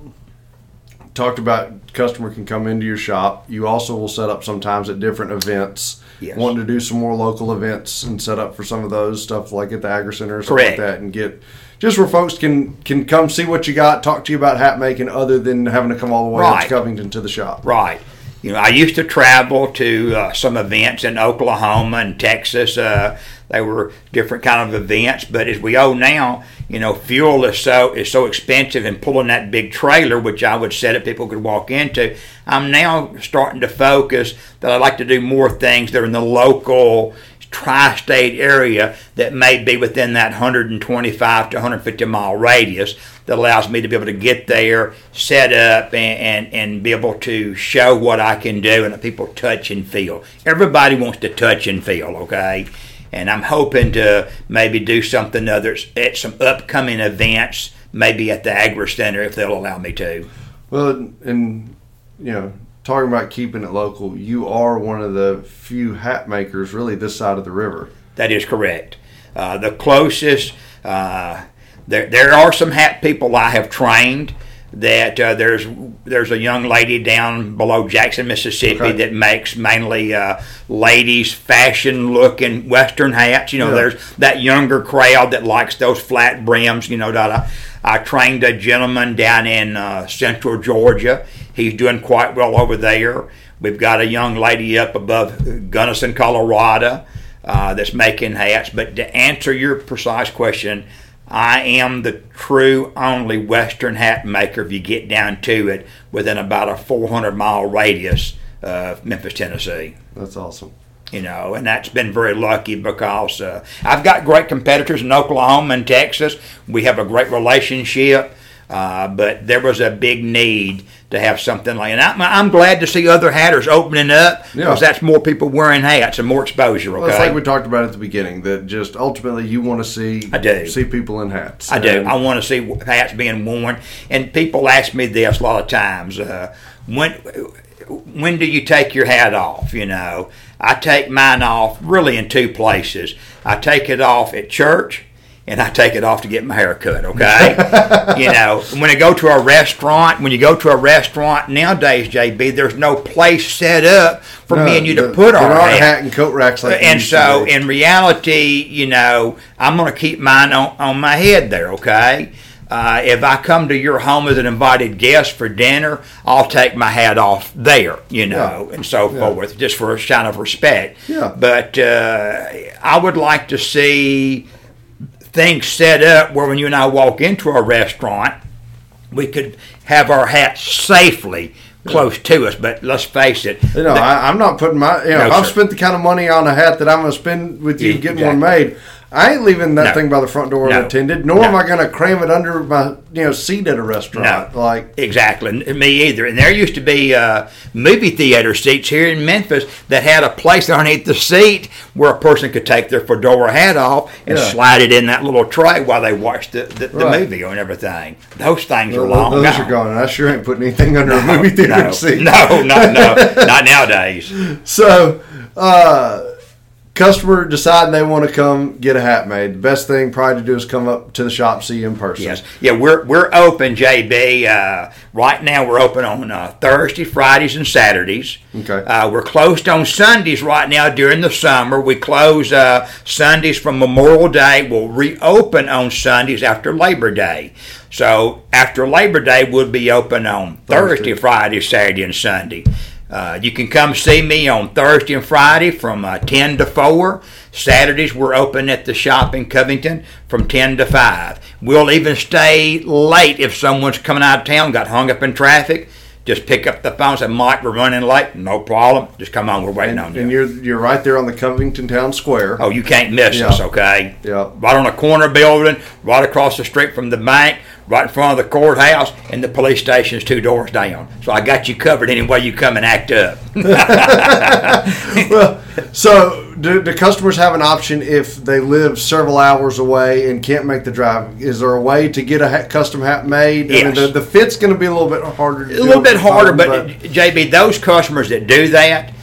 talked about customer can come into your shop. You also will set up sometimes at different events. Yes. Wanting to do some more local events and set up for some of those stuff like at the Agri Center or something like that and get just where folks can can come see what you got, talk to you about hat making other than having to come all the way right. to Covington to the shop. Right. You know, I used to travel to uh, some events in Oklahoma and Texas. Uh, they were different kind of events, but as we all now, you know, fuel is so is so expensive, and pulling that big trailer, which I would set up people could walk into. I'm now starting to focus that I'd like to do more things that are in the local tri-state area that may be within that 125 to 150 mile radius that allows me to be able to get there, set up, and, and, and be able to show what I can do and that people touch and feel. Everybody wants to touch and feel, okay? and I'm hoping to maybe do something others at some upcoming events, maybe at the Agri Center if they'll allow me to. Well, and you know, talking about keeping it local, you are one of the few hat makers really this side of the river. That is correct. Uh, the closest. Uh, there there are some hat people I have trained. That uh, there's there's a young lady down below Jackson, Mississippi, Okay. that makes mainly uh, ladies fashion looking Western hats. You know, Yeah. there's that younger crowd that likes those flat brims. You know, that I, I trained a gentleman down in uh, Central Georgia. He's doing quite well over there. We've got a young lady up above Gunnison, Colorado, uh, that's making hats. But to answer your precise question, I am the true only Western hat maker if you get down to it within about a 400 mile radius of Memphis, Tennessee That's awesome. you know, and that's been very lucky because uh, I've got great competitors in Oklahoma and Texas. We have a great relationship, uh, but there was a big need to have something like. And I'm, I'm glad to see other hatters opening up Yeah. because that's more people wearing hats and more exposure. Well, it's Okay, like we talked about at the beginning that just ultimately you want to see I do. see people in hats. I do. I want to see hats being worn, and people ask me this a lot of times. Uh, when when do you take your hat off? You know, I take mine off really in two places. I take it off at church. And I take it off to get my hair cut, okay? [laughs] you know, when I go to a restaurant, when you go to a restaurant nowadays, JB, there's no place set up for me and you to put our hat. hat and coat racks like and so in reality, you know, I'm going to keep mine on, on my head there, okay? Uh, if I come to your home as an invited guest for dinner, I'll take my hat off there, you know, and so Yeah. forth, just for a sign of respect. Yeah. But uh, I would like to see things set up where when you and I walk into a restaurant, we could have our hats safely close to us. But let's face it, You know, the- I, I'm not putting my. You know, No, I've sir. spent the kind of money on a hat that I'm going to spend with you Yeah, getting one exactly. made, I ain't leaving that No. thing by the front door No. unattended. Nor No. am I going to cram it under my you know seat at a restaurant. No. Like Exactly, me either. And there used to be uh, movie theater seats here in Memphis that had a place underneath the seat where a person could take their fedora hat off and Yeah. slide it in that little tray while they watched the, the, the Right. movie and everything. Those things are long those gone. are gone. I sure ain't putting anything under a movie theater no, seat. no, not no, [laughs] not nowadays. So, uh, customer deciding they want to come get a hat made. The best thing probably to do is come up to the shop, see you in person. Yes, yeah, we're we're open, JB. Uh, right now, we're open on uh, Thursday, Fridays, and Saturdays. Okay. Uh, we're closed on Sundays right now during the summer. We close uh, Sundays from Memorial Day. We'll reopen on Sundays after Labor Day. So after Labor Day, we'll be open on Thursday. Thursday, Friday, Saturday, and Sunday. Uh, you can come see me on Thursday and Friday from uh, 10 to 4. Saturdays, we're open at the shop in Covington from 10 to 5. We'll even stay late if someone's coming out of town, got hung up in traffic. Just pick up the phone and say, Mike, we're running late. No problem. Just come on, we're waiting on you. And you're you're right there on the Covington Town Square. Oh, you can't miss Yeah. us, okay? Yeah. Right on a corner building, right across the street from the bank, right in front of the courthouse, and the police station's two doors down. So I got you covered any way you come and act up. [laughs] [laughs] well, so do, do customers have an option if they live several hours away and can't make the drive? Is there a way to get a custom hat made? I mean, Yes. the, the fit's going to be a little bit harder. A little bit harder, phone, but, JB, those customers that do that,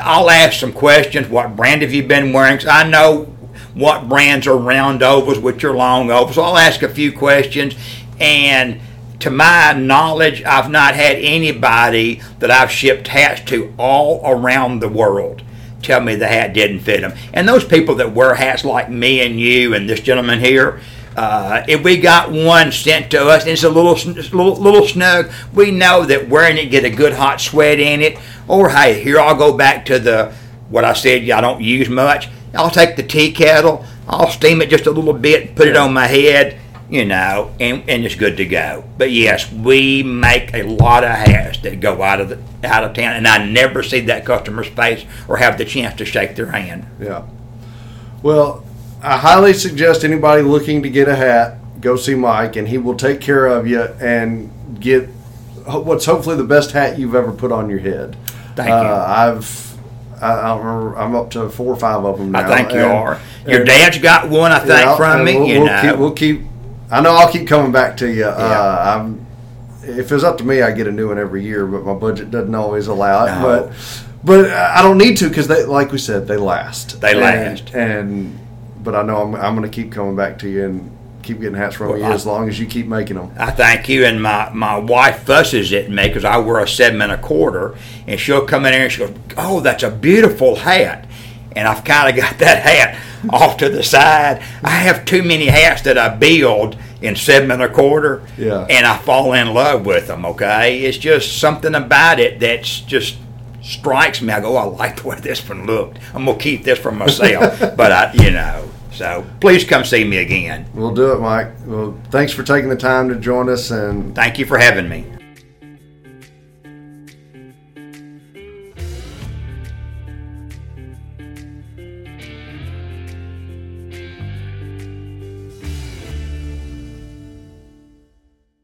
I'll ask some questions. What brand have you been wearing? 'Cause I know what brands are round ovals, which are long ovals. I'll ask a few questions, and to my knowledge, I've not had anybody that I've shipped hats to all around the world tell me the hat didn't fit them. And those people that wear hats like me and you and this gentleman here, uh, if we got one sent to us and it's a little, little little snug, we know that wearing it get a good hot sweat in it. Or hey, here I'll go back to the what I said I don't use much. I'll take the tea kettle, I'll steam it just a little bit, put it on my head, you know, and, and it's good to go. But yes, we make a lot of hats that go out of the out of town, and I never see that customer's face or have the chance to shake their hand. Yeah. Well, I highly suggest anybody looking to get a hat go see Mike, and he will take care of you and get what's hopefully the best hat you've ever put on your head. Thank uh, you. I've I, I remember. I'm up to four or five of them now. I think you and- are. Your and- dad's got one, I think, Yeah, from me. We'll, you we'll know, keep, we'll keep. I know I'll keep coming back to you. Uh, I'm, if it's up to me, I get a new one every year, but my budget doesn't always allow it. No. But but I don't need to because they, like we said, they last. They And- last. And but I know I'm, I'm going to keep coming back to you and keep getting hats from Well, you I- as long as you keep making them. I thank you. And my, my wife fusses at me because I wear a seven and a quarter, and she'll come in here and she'll go, "Oh, that's a beautiful hat." And I've kind of got [laughs] that hat off to the side. I have too many hats that I build in seven and a quarter, Yeah. and I fall in love with them. Okay, it's just something about it that's just strikes me. I go, "Oh, I like the way this one looked. I'm gonna keep this for myself." [laughs] but I, you know, so please come see me again. We'll do it, Mike. Well, thanks for taking the time to join us, and Thank you for having me.